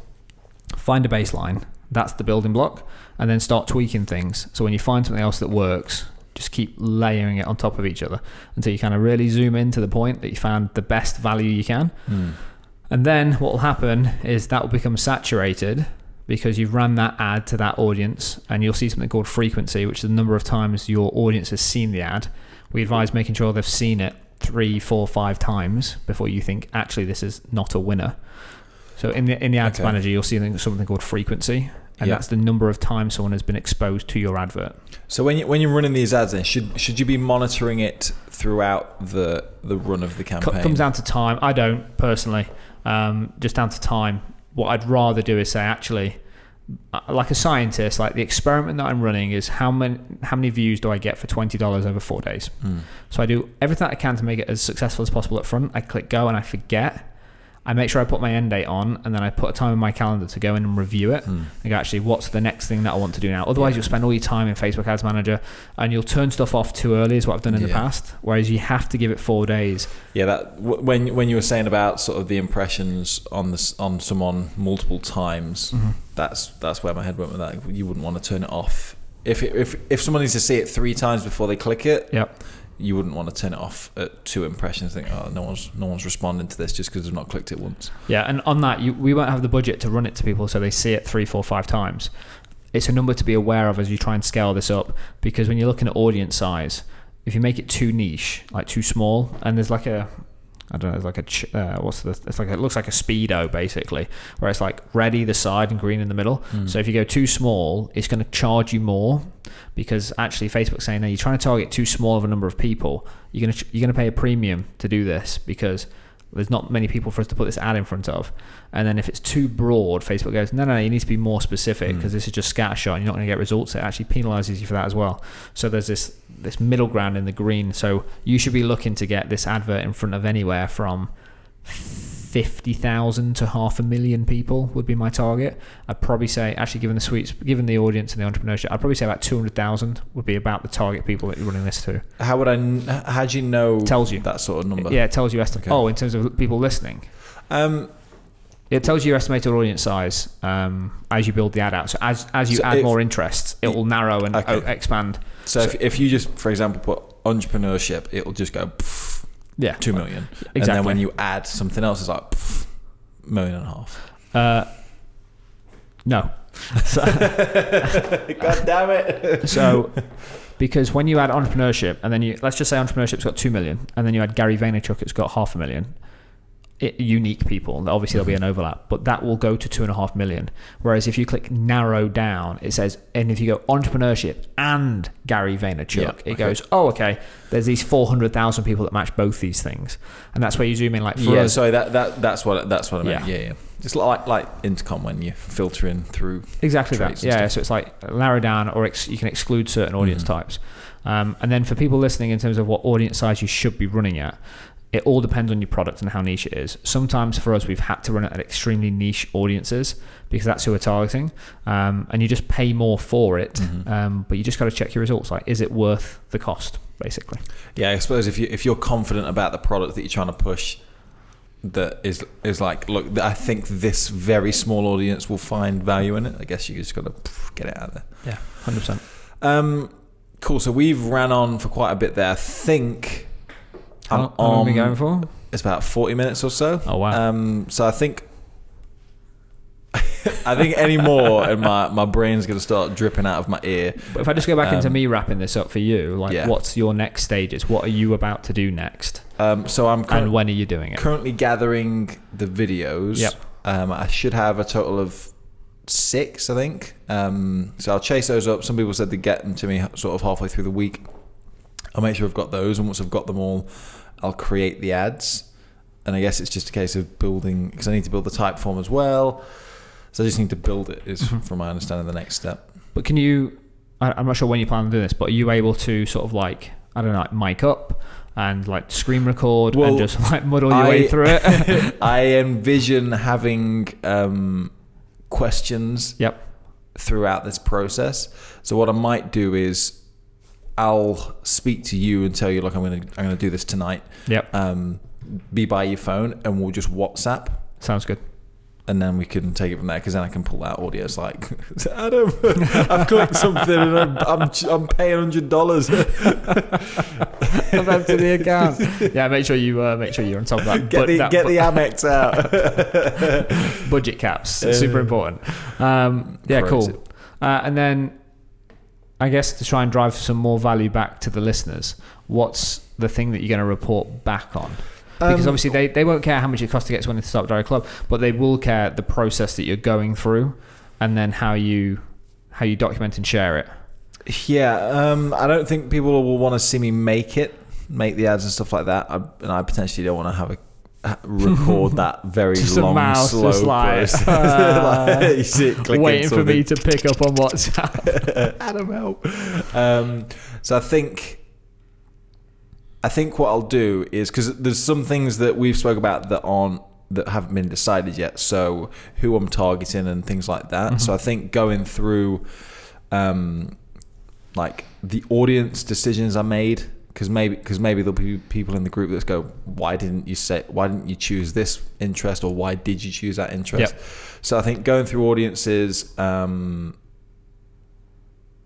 Speaker 2: Find a baseline. That's the building block, and then start tweaking things. So when you find something else that works, just keep layering it on top of each other until you kind of really zoom in to the point that you found the best value you can.
Speaker 1: Mm.
Speaker 2: And then what will happen is that will become saturated because you've ran that ad to that audience and you'll see something called frequency, which is the number of times your audience has seen the ad. We advise making sure they've seen it three, four, five times before you think actually this is not a winner. So in the in the ads
Speaker 1: Okay.
Speaker 2: manager, you'll see something called frequency, and
Speaker 1: Yeah.
Speaker 2: that's the number of times someone has been exposed to your advert.
Speaker 1: So when you when you're running these ads, then should should you be monitoring it throughout the the run of the campaign?
Speaker 2: comes down to time. I don't personally, um, just down to time. What I'd rather do is say, actually, like a scientist, like the experiment that I'm running is how many how many views do I get for twenty dollars over four days?
Speaker 1: Mm.
Speaker 2: So I do everything I can to make it as successful as possible up front. I click go and I forget. I make sure I put my end date on, and then I put a time in my calendar to go in and review it.
Speaker 1: Mm.
Speaker 2: And go, actually, what's the next thing that I want to do now? Otherwise,
Speaker 1: Yeah.
Speaker 2: you'll spend all your time in Facebook Ads Manager, and you'll turn stuff off too early, is what I've done in the past. Whereas you have to give it four days.
Speaker 1: Yeah, that when when you were saying about sort of the impressions on this on someone multiple times,
Speaker 2: Mm-hmm.
Speaker 1: that's that's where my head went with that. You wouldn't want to turn it off. If if if someone needs to see it three times before they click it,
Speaker 2: Yep.
Speaker 1: You wouldn't want to turn it off at two impressions. Think, oh, no one's no one's responding to this just because they've not clicked it once.
Speaker 2: Yeah, and on that, you, we won't have the budget to run it to people so they see it three, four, five times. It's a number to be aware of as you try and scale this up because when you're looking at audience size, if you make it too niche, like too small, and there's like a, I don't know, there's like a, ch- uh, what's the, it's like, it looks like a speedo basically, where it's like red either side and green in the middle. So if you go too small, it's going to charge you more because actually Facebook's saying, no, you're trying to target too small of a number of people. You're going to, you're going to pay a premium to do this because there's not many people for us to put this ad in front of. And then if it's too broad, Facebook goes, no, no, no you need to be more specific hmm. because this is just scattershot and you're not going to get results. It actually penalizes you for that as well. So there's this this middle ground in the green. So you should be looking to get this advert in front of anywhere from fifty thousand to half a million people would be my target. I'd probably say, actually, given the suites, given the audience and the entrepreneurship, I'd probably say about two hundred thousand would be about the target people that you're running this to.
Speaker 1: How would I? How do you know?
Speaker 2: Tells you.
Speaker 1: that sort of number.
Speaker 2: Yeah, it tells you. Esti-
Speaker 1: Okay.
Speaker 2: Oh, in terms of people listening,
Speaker 1: Um.
Speaker 2: it tells you your estimated audience size um, as you build the ad out. So as as you
Speaker 1: So
Speaker 2: add
Speaker 1: if-
Speaker 2: more interests, it will narrow and
Speaker 1: Okay.
Speaker 2: expand.
Speaker 1: So, if, if you just, for example, put entrepreneurship, it'll just go
Speaker 2: Yeah,
Speaker 1: two million, and
Speaker 2: exactly.
Speaker 1: then when you add something else, it's like pff, million and a half.
Speaker 2: uh, no. So, [laughs]
Speaker 1: God damn it! [laughs]
Speaker 2: So, because when you add entrepreneurship, and then you let's just say entrepreneurship's got two million, and then you add Gary Vaynerchuk, it's got half a million. It, unique people, obviously there'll be an overlap, but that will go to two and a half million. Whereas if you click narrow down, it says, and if you go entrepreneurship and Gary Vaynerchuk,
Speaker 1: Yeah,
Speaker 2: it
Speaker 1: okay.
Speaker 2: goes, oh, okay, there's these 400,000 people that match both these things. And that's where you zoom in, like for
Speaker 1: yeah,
Speaker 2: us,
Speaker 1: sorry, that, that that's what that's what I meant.
Speaker 2: Yeah.
Speaker 1: Yeah, yeah. It's like like intercom when you filtering through.
Speaker 2: Exactly that. Yeah. So it's like narrow down, or ex- you can exclude certain audience
Speaker 1: Mhm.
Speaker 2: types. Um, and then for people listening, in terms of what audience size you should be running at, it all depends on your product and how niche it is. Sometimes for us, we've had to run it at extremely niche audiences because that's who we're targeting, um, and you just pay more for it.
Speaker 1: Mhm.
Speaker 2: Um, but you just got to check your results. Like, is it worth the cost? Basically.
Speaker 1: Yeah, I suppose if you if you're confident about the product that you're trying to push, that is is like, look, I think this very small audience will find value in it. I guess you just got to get it out there.
Speaker 2: Yeah, hundred percent.
Speaker 1: Um, cool. So we've ran on for quite a bit there. I think
Speaker 2: How, how long are we going for?
Speaker 1: it's about forty minutes or so.
Speaker 2: Oh wow.
Speaker 1: Um, so I think. [laughs] I think any more and my, my brain's going to start dripping out of my ear.
Speaker 2: But if I just go back into
Speaker 1: um,
Speaker 2: me wrapping this up for you, like,
Speaker 1: yeah.
Speaker 2: what's your next stages? What are you about to do next?
Speaker 1: Um, so I'm
Speaker 2: And when are you doing it?
Speaker 1: currently gathering the videos.
Speaker 2: Yep.
Speaker 1: Um, I should have a total of six, I think. Um, so I'll chase those up. Some people said they'd get them to me sort of halfway through the week. I'll make sure I've got those, and once I've got them all, I'll create the ads. And I guess it's just a case of building because I need to build the Typeform as well. So I just need to build it. Is
Speaker 2: Mm-hmm.
Speaker 1: from my understanding the next step.
Speaker 2: But can you? I, I'm not sure when you plan on doing this, but are you able to sort of like I don't know, like mic up and like screen record
Speaker 1: Well,
Speaker 2: and just like muddle your way through it? [laughs]
Speaker 1: I envision having um, questions
Speaker 2: yep.
Speaker 1: throughout this process. So what I might do is I'll speak to you and tell you, look, I'm gonna I'm gonna do this tonight.
Speaker 2: Yep.
Speaker 1: Um, be by your phone, and we'll just WhatsApp,
Speaker 2: Sounds good.
Speaker 1: and then we can take it from there. Because then I can pull out audio. It's like [laughs] Adam, [laughs] I've clicked something, and I'm I'm, I'm paying hundred dollars.
Speaker 2: I've emptied the account. [laughs] Yeah, make sure you uh, make sure you're on top of that.
Speaker 1: Get
Speaker 2: But
Speaker 1: the
Speaker 2: that
Speaker 1: get
Speaker 2: bu-
Speaker 1: the Amex out.
Speaker 2: budget caps. super
Speaker 1: Uh,
Speaker 2: important. Um, yeah,
Speaker 1: Crazy.
Speaker 2: cool. Uh, and then I guess to try and drive some more value back to the listeners, what's the thing that you're going to report back on? Because
Speaker 1: Um,
Speaker 2: obviously they, they won't care how much it costs to get someone into Startup Diary Club, but they will care the process that you're going through, and then how you how you document and share it.
Speaker 1: Yeah, um, I don't think people will want to see me make it, make the ads and stuff like that. I, and I potentially don't want to have a record that very
Speaker 2: Just a
Speaker 1: long,
Speaker 2: mouse
Speaker 1: slow
Speaker 2: just like,
Speaker 1: process. [laughs]
Speaker 2: uh,
Speaker 1: Like, you see it clicking
Speaker 2: waiting for me to pick up on WhatsApp. [laughs]
Speaker 1: Adam help. Um, so I think, I think what I'll do is because there's some things that we've spoke about that aren't that haven't been decided yet. So who I'm targeting and things like that. So I think going through, um, like the audience decisions I made. Because maybe, because maybe there'll be people in the group that go, "Why didn't you say? Why didn't you choose this interest, or why did you choose that interest?" So I think going through audiences, um,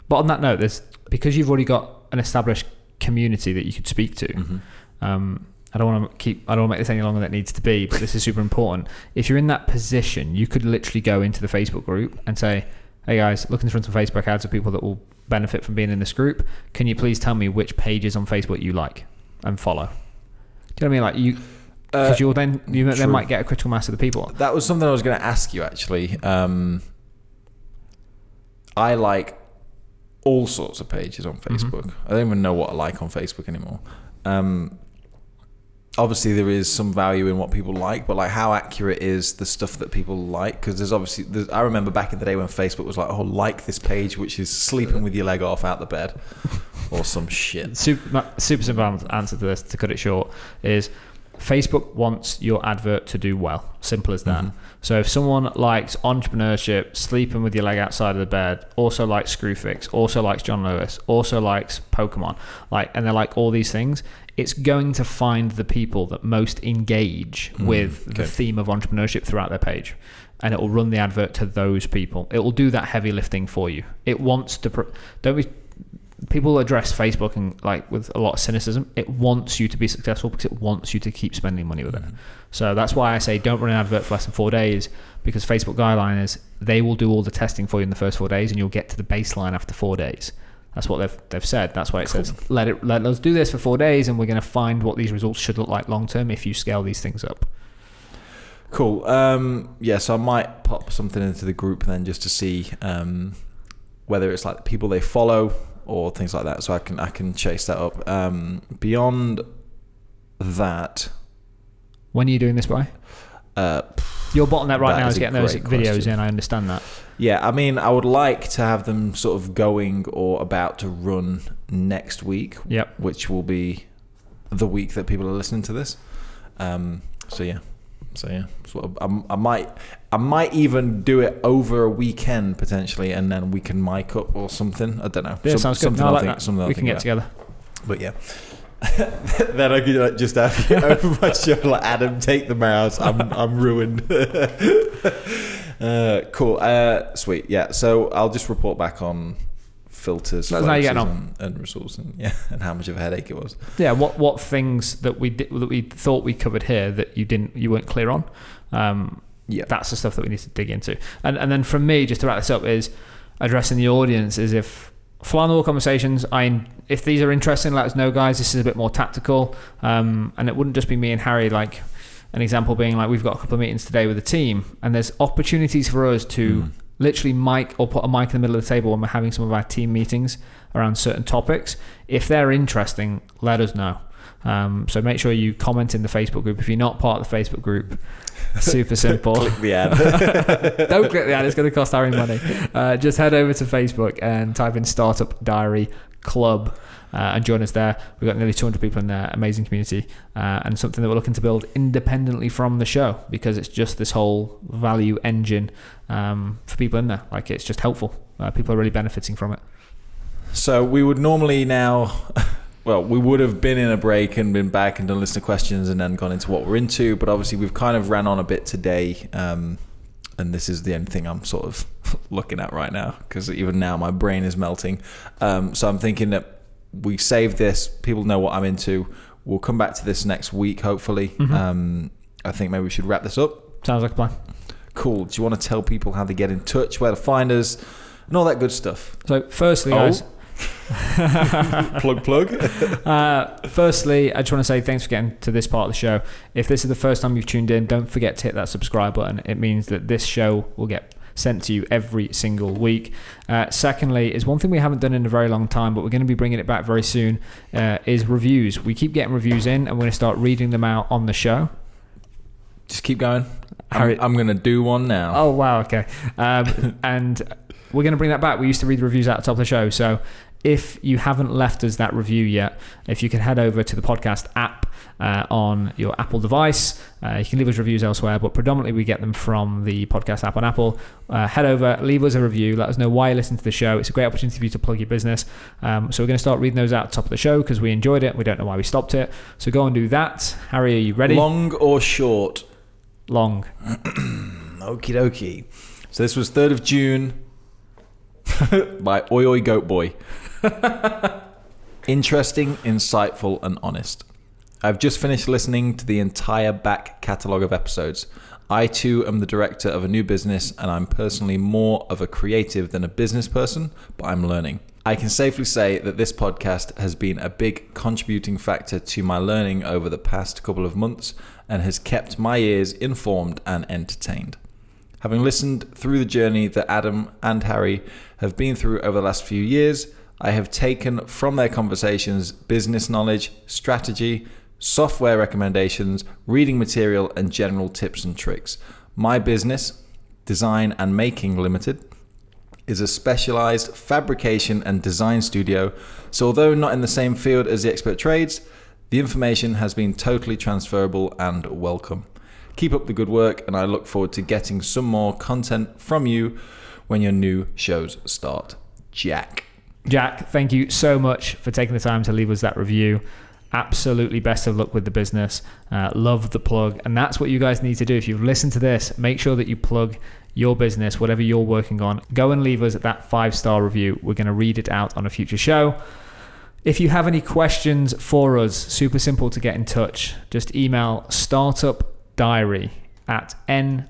Speaker 2: But on that note, there's because you've already got an established community that you could speak to.
Speaker 1: Mm-hmm.
Speaker 2: Um, I don't want to keep. I don't want to make this any longer than it needs to be. But this is super important. If you're in that position, you could literally go into the Facebook group and say, "Hey guys, looking to run some Facebook ads of people that will benefit from being in this group. Can you please tell me which pages on Facebook you like and follow?" Do you know what I mean? Like you,
Speaker 1: Uh,
Speaker 2: because you'll then you then might get a critical mass of the people.
Speaker 1: That was something I was going to ask you actually. Um, I like all sorts of pages on Facebook. I don't even know what I like on Facebook anymore. Um, obviously, there is some value in what people like, but like how accurate is the stuff that people like? Because there's obviously, there's, I remember back in the day when Facebook was like, oh, like this page, which is sleeping with your leg off out the bed or some shit.
Speaker 2: Super, super simple answer to this to cut it short is Facebook wants your advert to do well. Simple as
Speaker 1: Mm-hmm.
Speaker 2: that. So if someone likes entrepreneurship, sleeping with your leg outside of the bed, also likes Screwfix, also likes John Lewis, also likes Pokemon, like, and they like all these things, it's going to find the people that most engage with the
Speaker 1: Mm, okay.
Speaker 2: theme of entrepreneurship throughout their page. And it will run the advert to those people. It will do that heavy lifting for you. It wants to. Pro- don't be people address Facebook and like with a lot of cynicism. It wants you to be successful because it wants you to keep spending money with it. So that's why I say don't run an advert for less than four days because Facebook guideline is they will do all the testing for you in the first four days and you'll get to the baseline after four days. That's what they've they've said. That's why it says let it let us do this for four days and we're going to find what these results should look like long term if you scale these things up.
Speaker 1: Cool. Um, yeah, so I might pop something into the group then just to see um, whether it's like the people they follow or things like that. So I can I can chase that up. Um, beyond that,
Speaker 2: When are you doing this by?
Speaker 1: uh,
Speaker 2: Your bottleneck right now
Speaker 1: is
Speaker 2: is getting those videos
Speaker 1: question.
Speaker 2: in. I understand that.
Speaker 1: yeah, I mean, I would like to have them sort of going or about to run next week,
Speaker 2: Yep.
Speaker 1: which will be the week that people are listening to this. Um, so yeah, so yeah, so I, I might, I might even do it over a weekend potentially, and then we can mic up or something. I don't know.
Speaker 2: Yeah,
Speaker 1: Some-
Speaker 2: sounds good.
Speaker 1: something
Speaker 2: No, I like
Speaker 1: think-
Speaker 2: that.
Speaker 1: something
Speaker 2: We can get
Speaker 1: about.
Speaker 2: together.
Speaker 1: But yeah. [laughs] then I could like, just have you over my shoulder like Adam, take the mouse. I'm I'm ruined. [laughs] uh, cool. Uh, sweet. Yeah. So I'll just report back on filters,
Speaker 2: us how you're getting
Speaker 1: focuses, and, and results, and yeah, [laughs] and how much of a headache it was.
Speaker 2: Yeah, what what things that we did, that we thought we covered here that you didn't you weren't clear on. Um,
Speaker 1: Yeah.
Speaker 2: that's the stuff that we need to dig into. And and then from me, just to wrap this up, is addressing the audience is if on wall conversations. I if these are interesting, let us know, guys. This is a bit more tactical, um, and it wouldn't just be me and Harry. Like an example being like we've got a couple of meetings today with the team, and there's opportunities for us to
Speaker 1: Mm.
Speaker 2: Literally mic or put a mic in the middle of the table when we're having some of our team meetings around certain topics. If they're interesting, let us know. Um, so make sure you comment in the Facebook group. If you're not part of the Facebook group, [laughs] super simple.
Speaker 1: Click the ad. [laughs]
Speaker 2: Don't click the ad; it's going to cost Harry money. [laughs] Uh, just head over to Facebook and type in Startup Diary Club uh, and join us there. We've got nearly 200 people in there, amazing community, uh, and something that we're looking to build independently from the show because it's just this whole value engine um, for people in there. Like it's just helpful. Uh, people are really benefiting from it.
Speaker 1: So we would normally now, [laughs] well, we would have been in a break and been back and done listener questions and then gone into what we're into. But obviously, we've kind of ran on a bit today, um, and this is the only thing I'm sort of [laughs] looking at right now because even now my brain is melting. Um, so I'm thinking that we save this. People know what I'm into. We'll come back to this next week, hopefully.
Speaker 2: Mhm.
Speaker 1: Um, I think maybe we should wrap this up.
Speaker 2: Sounds like a plan.
Speaker 1: Cool. Do you want to tell people how to get in touch, where to find us, and all that good stuff?
Speaker 2: So, firstly,
Speaker 1: Oh.
Speaker 2: guys. [laughs] [laughs]
Speaker 1: plug, plug. [laughs]
Speaker 2: Uh, firstly, I just want to say thanks for getting to this part of the show. If this is the first time you've tuned in, don't forget to hit that subscribe button. It means that this show will get sent to you every single week. Uh, secondly, is one thing we haven't done in a very long time, but we're going to be bringing it back very soon. Uh, is reviews. We keep getting reviews in, and we're going to start reading them out on the show.
Speaker 1: Just keep going.
Speaker 2: Harry-
Speaker 1: I'm, I'm going to do one now.
Speaker 2: Oh wow, okay. Um, [laughs] and we're going to bring that back. We used to read the reviews at the top of the show, so if you haven't left us that review yet, if you can head over to the podcast app uh, on your Apple device, uh, you can leave us reviews elsewhere, but predominantly we get them from the podcast app on Apple. Uh, head over, leave us a review, let us know why you listen to the show. It's a great opportunity for you to plug your business. Um, so we're going to start reading those out top of the show because we enjoyed it. We don't know why we stopped it. So go and do that. Harry, are you ready?
Speaker 1: Long or short?
Speaker 2: Long. [clears throat]
Speaker 1: Okie dokie. So this was 3rd of June [laughs] by Oi Oi Goat Boy. [laughs] Interesting, insightful, and honest. I've just finished listening to the entire back catalogue of episodes. I too am the director of a new business, and I'm personally more of a creative than a business person, but I'm learning. I can safely say that this podcast has been a big contributing factor to my learning over the past couple of months and has kept my ears informed and entertained. Having listened through the journey that Adam and Harry have been through over the last few years, I have taken from their conversations business knowledge, strategy, software recommendations, reading material, and general tips and tricks. My business, Design and Making Limited, is a specialized fabrication and design studio. So, although not in the same field as the expert trades, The information has been totally transferable and welcome. Keep up the good work, and I look forward to getting some more content from you when your new shows start. Jack.
Speaker 2: Jack, thank you so much for taking the time to leave us that review. Absolutely best of luck with the business. Uh, love the plug. And that's what you guys need to do. If you've listened to this, make sure that you plug your business, whatever you're working on. Go and leave us that five star review. We're going to read it out on a future show. If you have any questions for us, super simple to get in touch. Just email startupdiary at nbs.fm.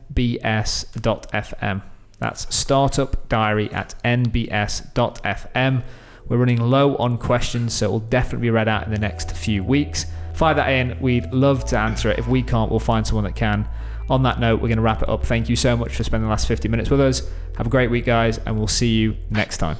Speaker 2: That's startupdiary at nbs.fm. We're running low on questions, so it will definitely be read out in the next few weeks. Fire that in. We'd love to answer it. If we can't, we'll find someone that can. On that note, we're going to wrap it up. Thank you so much for spending the last 50 minutes with us. Have a great week, guys, and we'll see you next time.